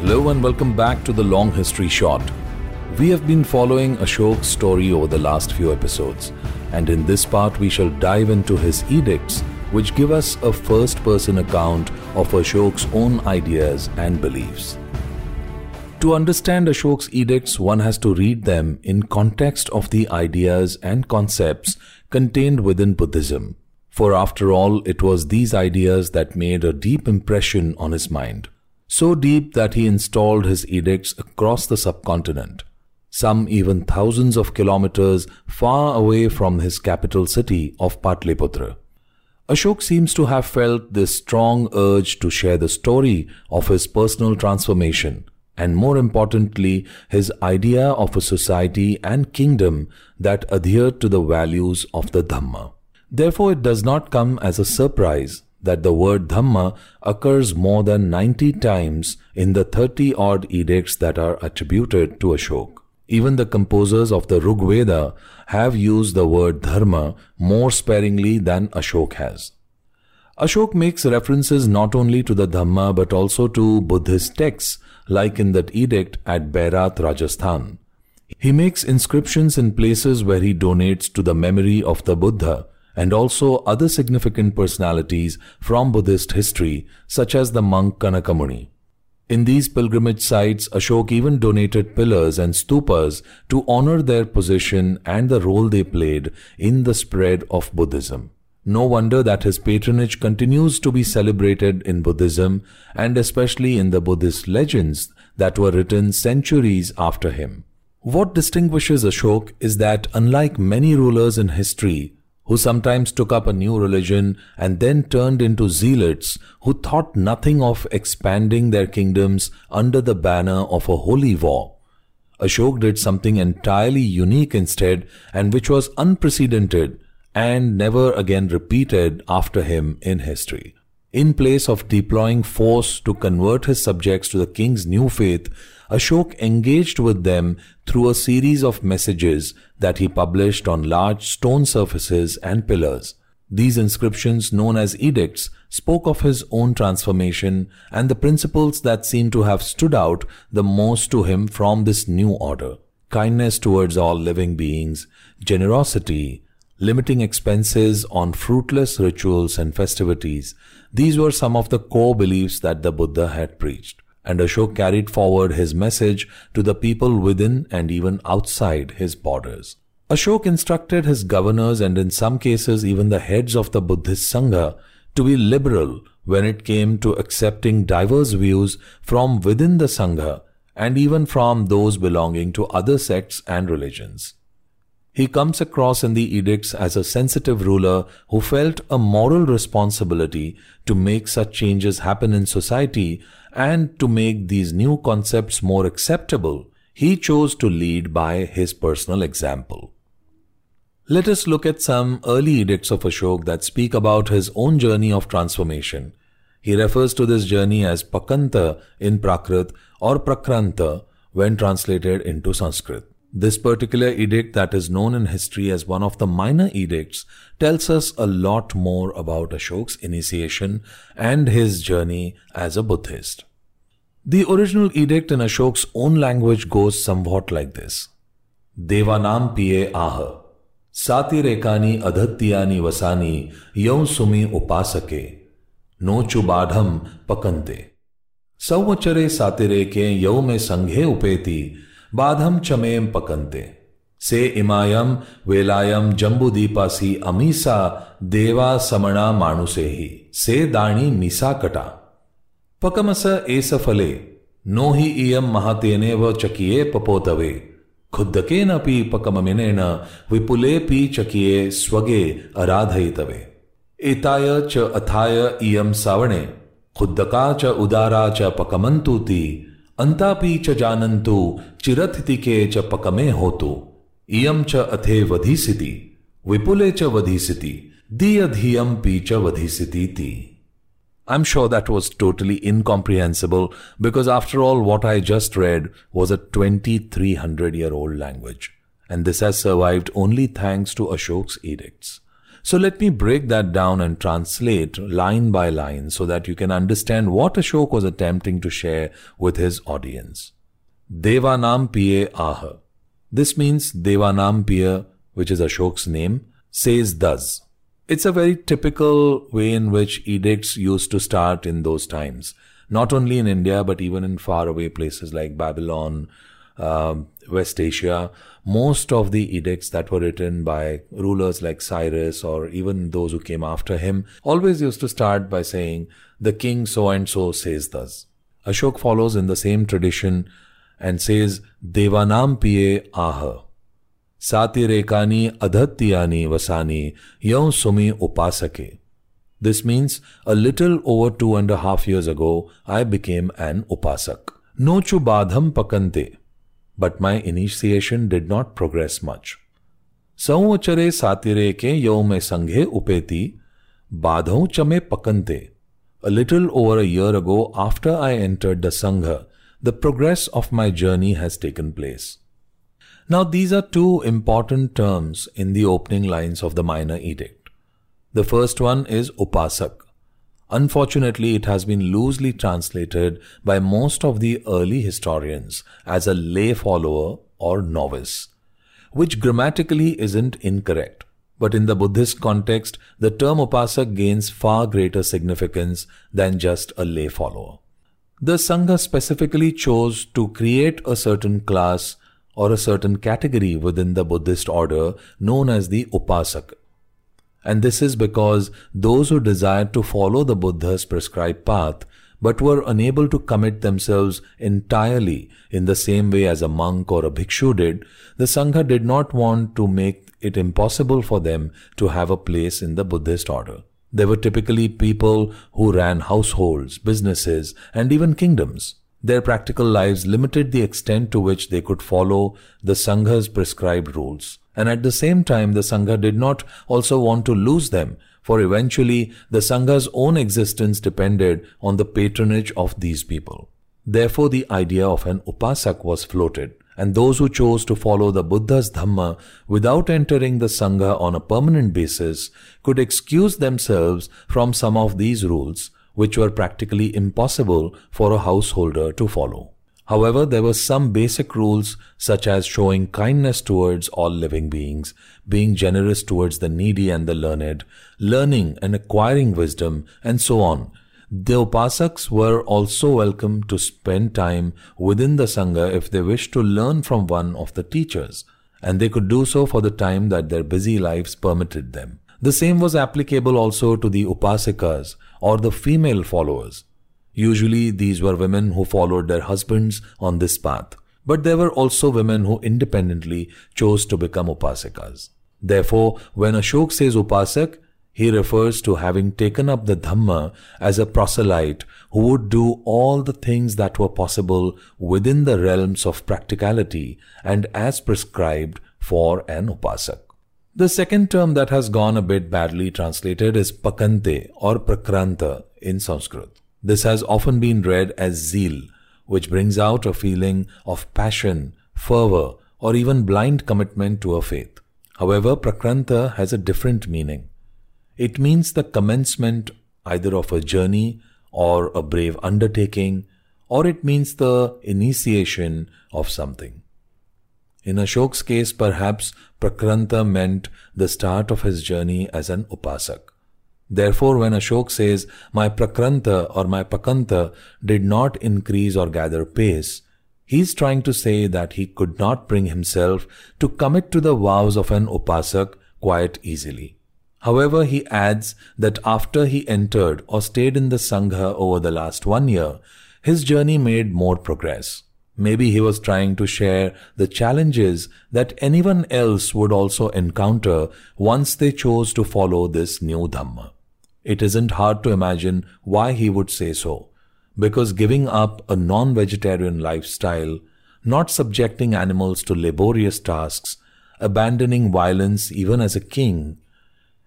Hello and welcome back to the Long History Short. We have been following Ashok's story over the last few episodes, and in this part we shall dive into his edicts, which give us a first person account of Ashok's own ideas and beliefs. To understand Ashok's edicts, one has to read them in context of the ideas and concepts contained within Buddhism, for after all, it was these ideas that made a deep impression on his mind, so deep that he installed his edicts across the subcontinent, some even thousands of kilometers far away from his capital city of Patliputra. Ashok seems to have felt this strong urge to share the story of his personal transformation and more importantly, his idea of a society and kingdom that adhered to the values of the Dhamma. Therefore, it does not come as a surprise that the word Dhamma occurs more than 90 times in the 30 odd edicts that are attributed to Ashok. Even the composers of the Rig Veda have used the word Dharma more sparingly than Ashok has. Ashok makes references not only to the Dhamma but also to Buddhist texts, like in that edict at Bairat, Rajasthan. He makes inscriptions in places where he donates to the memory of the Buddha and also other significant personalities from Buddhist history, such as the monk Kanakamuni. In these pilgrimage sites, Ashok even donated pillars and stupas to honor their position and the role they played in the spread of Buddhism. No wonder that his patronage continues to be celebrated in Buddhism and especially in the Buddhist legends that were written centuries after him. What distinguishes Ashok is that unlike many rulers in history who sometimes took up a new religion and then turned into zealots who thought nothing of expanding their kingdoms under the banner of a holy war. Ashok did something entirely unique instead and which was unprecedented and never again repeated after him in history. In place of deploying force to convert his subjects to the king's new faith, Ashok engaged with them through a series of messages that he published on large stone surfaces and pillars. These inscriptions, known as edicts, spoke of his own transformation and the principles that seem to have stood out the most to him from this new order. Kindness towards all living beings, generosity, limiting expenses on fruitless rituals and festivities. These were some of the core beliefs that the Buddha had preached and Ashok carried forward his message to the people within and even outside his borders. Ashok instructed his governors and in some cases even the heads of the Buddhist Sangha to be liberal when it came to accepting diverse views from within the Sangha and even from those belonging to other sects and religions. He comes across in the edicts as a sensitive ruler who felt a moral responsibility to make such changes happen in society and to make these new concepts more acceptable. He chose to lead by his personal example. Let us look at some early edicts of Ashok that speak about his own journey of transformation. He refers to this journey as Pakanta in Prakrit or Prakranta when translated into Sanskrit. This particular edict that is known in history as one of the minor edicts tells us a lot more about Ashok's initiation and his journey as a Buddhist. The original edict in Ashok's own language goes somewhat like this. Devanam piye ah, sati rekani adhatyani vasani yau sumi upasake, no chubadham pakante. Sauvachare satireke yau me sanghe upeti, बाधम चमेम पकंते से इमायम वेलायम जम्बू दीपासी अमीसा देवा समणा माणुसे ही। से दाणी मीसा कटा। पकमस S फले no ही इयम महातेने व चकिये पपोतवे। खुद्दके न P पकममिने न विपुले P चकिये स्वगे अराधयितवे। एताय च अथाय इयम सावणे, खुद्दका च उदारा च पकमंतुती અંતાપી ચ જાનંતુ ચિરથિતિકે ચ પકમે હોતુ ઇયમ ચ અથે વધીસિતિ વિપુલે ચ વધીસિતિ દિય ધિયમ પી ચ વધીસિતિ I'm sure that was totally incomprehensible because, after all, what I just read was a 2300 year old language, and this has survived only thanks to Ashok's edicts. So let me break that down and translate line by line so that you can understand what Ashok was attempting to share with his audience. Devanam Piye Ah. This means Devanam Piya, which is Ashok's name, says thus. It's a very typical way in which edicts used to start in those times, not only in India but even in faraway places like Babylon, uh, West Asia. Most of the edicts that were written by rulers like Cyrus or even those who came after him always used to start by saying, The king so and so says thus. Ashok follows in the same tradition and says, Devanam piye ah. Satirekani adhatyani vasani yav sumi upasake. This means a little over two and a half years ago, I became an upasak. Nochu badham pakante. But my initiation did not progress much. Ke yav me sanghe upeti, badhau chame pakante. A little over a year ago, after I entered the Sangha, the progress of my journey has taken place. Now, these are two important terms in the opening lines of the minor edict. The first one is upasak. Unfortunately, it has been loosely translated by most of the early historians as a lay follower or novice, which grammatically isn't incorrect. But in the Buddhist context, the term upasak gains far greater significance than just a lay follower. The Sangha specifically chose to create a certain class or a certain category within the Buddhist order known as the Upasak. And this is because those who desired to follow the Buddha's prescribed path but were unable to commit themselves entirely in the same way as a monk or a bhikshu did, the Sangha did not want to make it impossible for them to have a place in the Buddhist order. They were typically people who ran households, businesses, and even kingdoms. Their practical lives limited the extent to which they could follow the Sangha's prescribed rules. And at the same time, the Sangha did not also want to lose them, for eventually the Sangha's own existence depended on the patronage of these people. Therefore, the idea of an upasak was floated, and those who chose to follow the Buddha's Dhamma without entering the Sangha on a permanent basis could excuse themselves from some of these rules which were practically impossible for a householder to follow. However, there were some basic rules such as showing kindness towards all living beings, being generous towards the needy and the learned, learning and acquiring wisdom, and so on. The upasaks were also welcome to spend time within the Sangha if they wished to learn from one of the teachers, and they could do so for the time that their busy lives permitted them. The same was applicable also to the upasikas or the female followers. Usually these were women who followed their husbands on this path, but there were also women who independently chose to become upasikas. Therefore, when Ashok says upasak, he refers to having taken up the Dhamma as a proselyte who would do all the things that were possible within the realms of practicality and as prescribed for an upasak. The second term that has gone a bit badly translated is pakante or prakranta in Sanskrit. This has often been read as zeal, which brings out a feeling of passion, fervor, or even blind commitment to a faith. However, prakranta has a different meaning. It means the commencement either of a journey or a brave undertaking, or it means the initiation of something. In Ashok's case, perhaps Prakranta meant the start of his journey as an upasak. Therefore, when Ashok says, My Prakranta or my Pakanta did not increase or gather pace, he is trying to say that he could not bring himself to commit to the vows of an upasak quite easily. However, he adds that after he entered or stayed in the Sangha over the last one year, his journey made more progress. Maybe he was trying to share the challenges that anyone else would also encounter once they chose to follow this new Dhamma. It isn't hard to imagine why he would say so, because giving up a non-vegetarian lifestyle, not subjecting animals to laborious tasks, abandoning violence even as a king,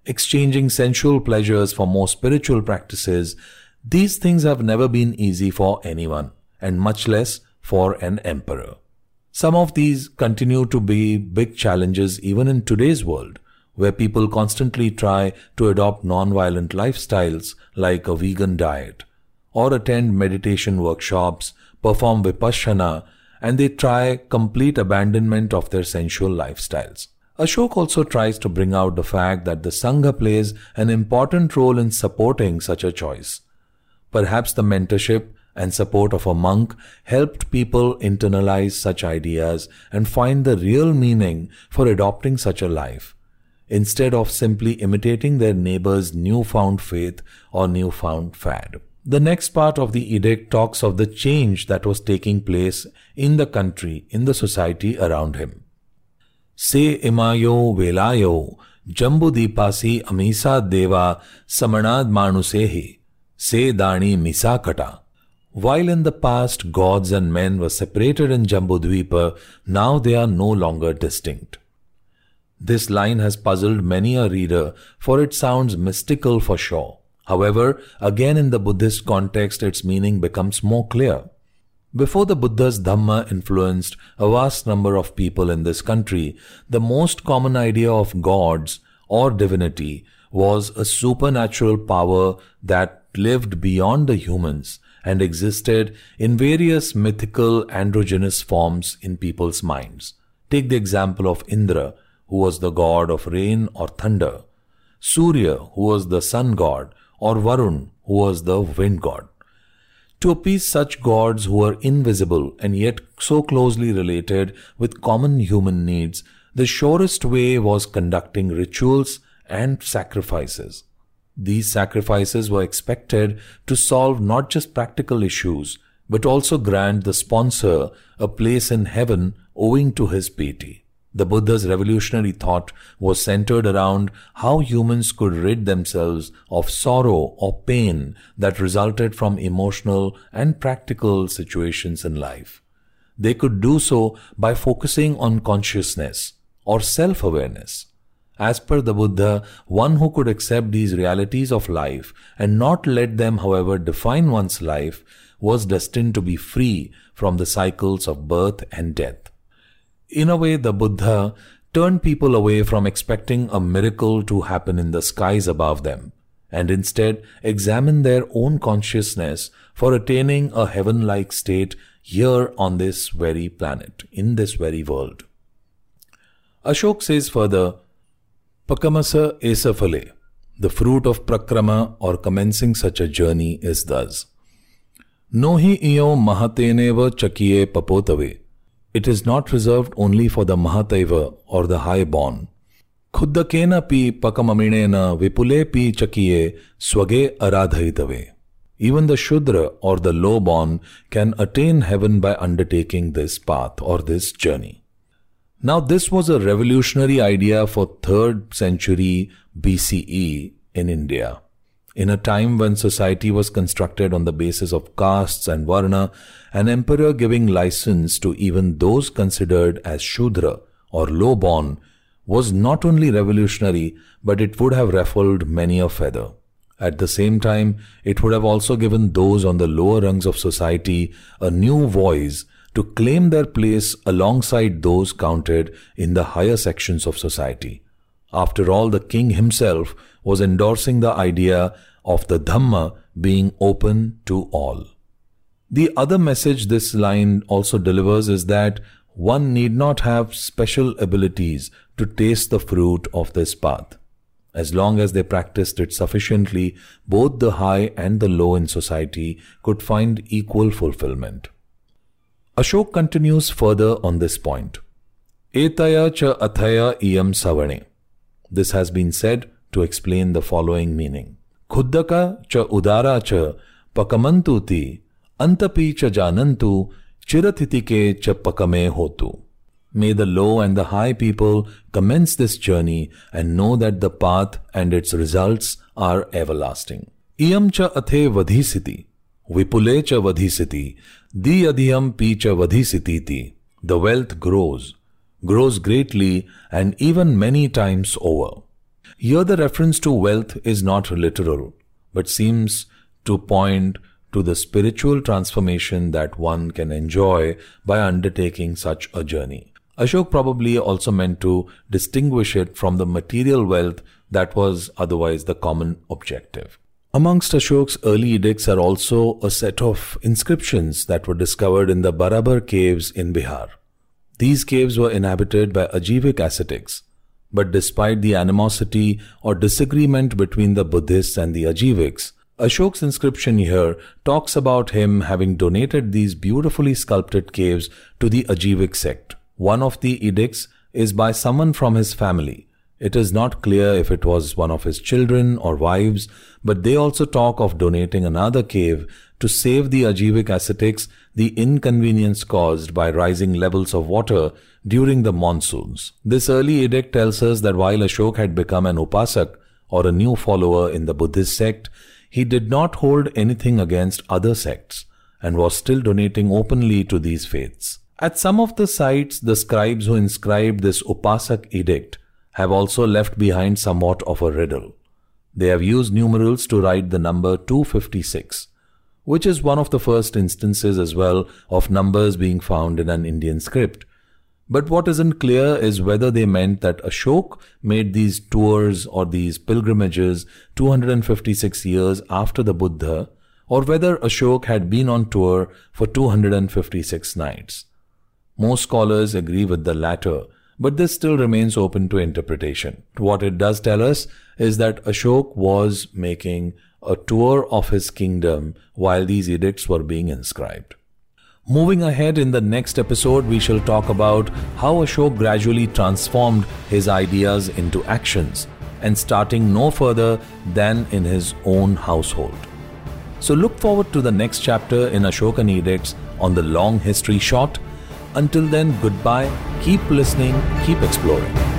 exchanging sensual pleasures for more spiritual practices, these things have never been easy for anyone, and much less for an emperor. Some of these continue to be big challenges even in today's world. Where people constantly try to adopt non-violent lifestyles like a vegan diet, or attend meditation workshops, perform vipassana, and they try complete abandonment of their sensual lifestyles. Ashok also tries to bring out the fact that the Sangha plays an important role in supporting such a choice. Perhaps the mentorship and support of a monk helped people internalize such ideas and find the real meaning for adopting such a life, instead of simply imitating their neighbor's newfound faith or newfound fad. The next part of the edict talks of the change that was taking place in the country, in the society around him. Se imayo velayo jambudipasi amisa deva samanad manusehi se dani misakata. While in the past gods and men were separated in Jambudvipa, now they are no longer distinct. This line has puzzled many a reader, for it sounds mystical for sure. However, again in the Buddhist context, its meaning becomes more clear. Before the Buddha's Dhamma influenced a vast number of people in this country, the most common idea of gods or divinity was a supernatural power that lived beyond the humans and existed in various mythical androgynous forms in people's minds. Take the example of Indra, who was the god of rain or thunder, Surya, who was the sun god, or Varun, who was the wind god. To appease such gods who were invisible and yet so closely related with common human needs, the surest way was conducting rituals and sacrifices. These sacrifices were expected to solve not just practical issues, but also grant the sponsor a place in heaven owing to his piety. The Buddha's revolutionary thought was centered around how humans could rid themselves of sorrow or pain that resulted from emotional and practical situations in life. They could do so by focusing on consciousness or self-awareness. As per the Buddha, one who could accept these realities of life and not let them, however, define one's life was destined to be free from the cycles of birth and death. In a way, the Buddha turned people away from expecting a miracle to happen in the skies above them and instead examined their own consciousness for attaining a heaven like state here on this very planet, in this very world. Ashok says further, Pakamasa esafale, the fruit of prakrama or commencing such a journey is thus. Nohi iyo mahateneva chakiye papotave it is not reserved only for the Mahataiva or the high-born. Khuddakena pi pakamaminena vipule pi chakiye swage aradhaitave. Even the Shudra or the low-born can attain heaven by undertaking this path or this journey. Now this was a revolutionary idea for 3rd century BCE in India. In a time when society was constructed on the basis of castes and varna, an emperor giving license to even those considered as Shudra or low born was not only revolutionary, but it would have ruffled many a feather. At the same time, it would have also given those on the lower rungs of society a new voice to claim their place alongside those counted in the higher sections of society. After all, the king himself was endorsing the idea of the Dhamma being open to all. The other message this line also delivers is that one need not have special abilities to taste the fruit of this path. As long as they practiced it sufficiently, both the high and the low in society could find equal fulfillment. Ashok continues further on this point. Etaya cha athaya iyam savane. This has been said to explain the following meaning. Khuddaka cha udara cha pakamantuti antapi cha janantu chiratitike cha pakame hotu. May the low and the high people commence this journey and know that the path and its results are everlasting. Iyam cha athe vadhisiti, vipule cha vadhisiti, di adhiyam pi cha vadhisiti. The wealth grows, grows greatly and even many times over. Here the reference to wealth is not literal, but seems to point to the spiritual transformation that one can enjoy by undertaking such a journey. Ashok probably also meant to distinguish it from the material wealth that was otherwise the common objective. Amongst Ashok's early edicts are also a set of inscriptions that were discovered in the Barabar caves in Bihar. These caves were inhabited by Ajivik ascetics, but despite the animosity or disagreement between the Buddhists and the Ajiviks, Ashok's inscription here talks about him having donated these beautifully sculpted caves to the Ajivik sect. One of the edicts is by someone from his family, it is not clear if it was one of his children or wives, but they also talk of donating another cave to save the Ajivik ascetics the inconvenience caused by rising levels of water during the monsoons. This early edict tells us that while Ashok had become an upasak or a new follower in the Buddhist sect, he did not hold anything against other sects and was still donating openly to these faiths. At some of the sites, the scribes who inscribed this upasak edict have also left behind somewhat of a riddle. They have used numerals to write the number 256, which is one of the first instances as well of numbers being found in an Indian script. But what isn't clear is whether they meant that Ashok made these tours or these pilgrimages 256 years after the Buddha, or whether Ashok had been on tour for 256 nights. Most scholars agree with the latter, but this still remains open to interpretation. What it does tell us is that Ashok was making a tour of his kingdom while these edicts were being inscribed. Moving ahead in the next episode, we shall talk about how Ashok gradually transformed his ideas into actions and starting no further than in his own household. So look forward to the next chapter in Ashokan Edicts on the long history short until then, goodbye, keep listening, keep exploring.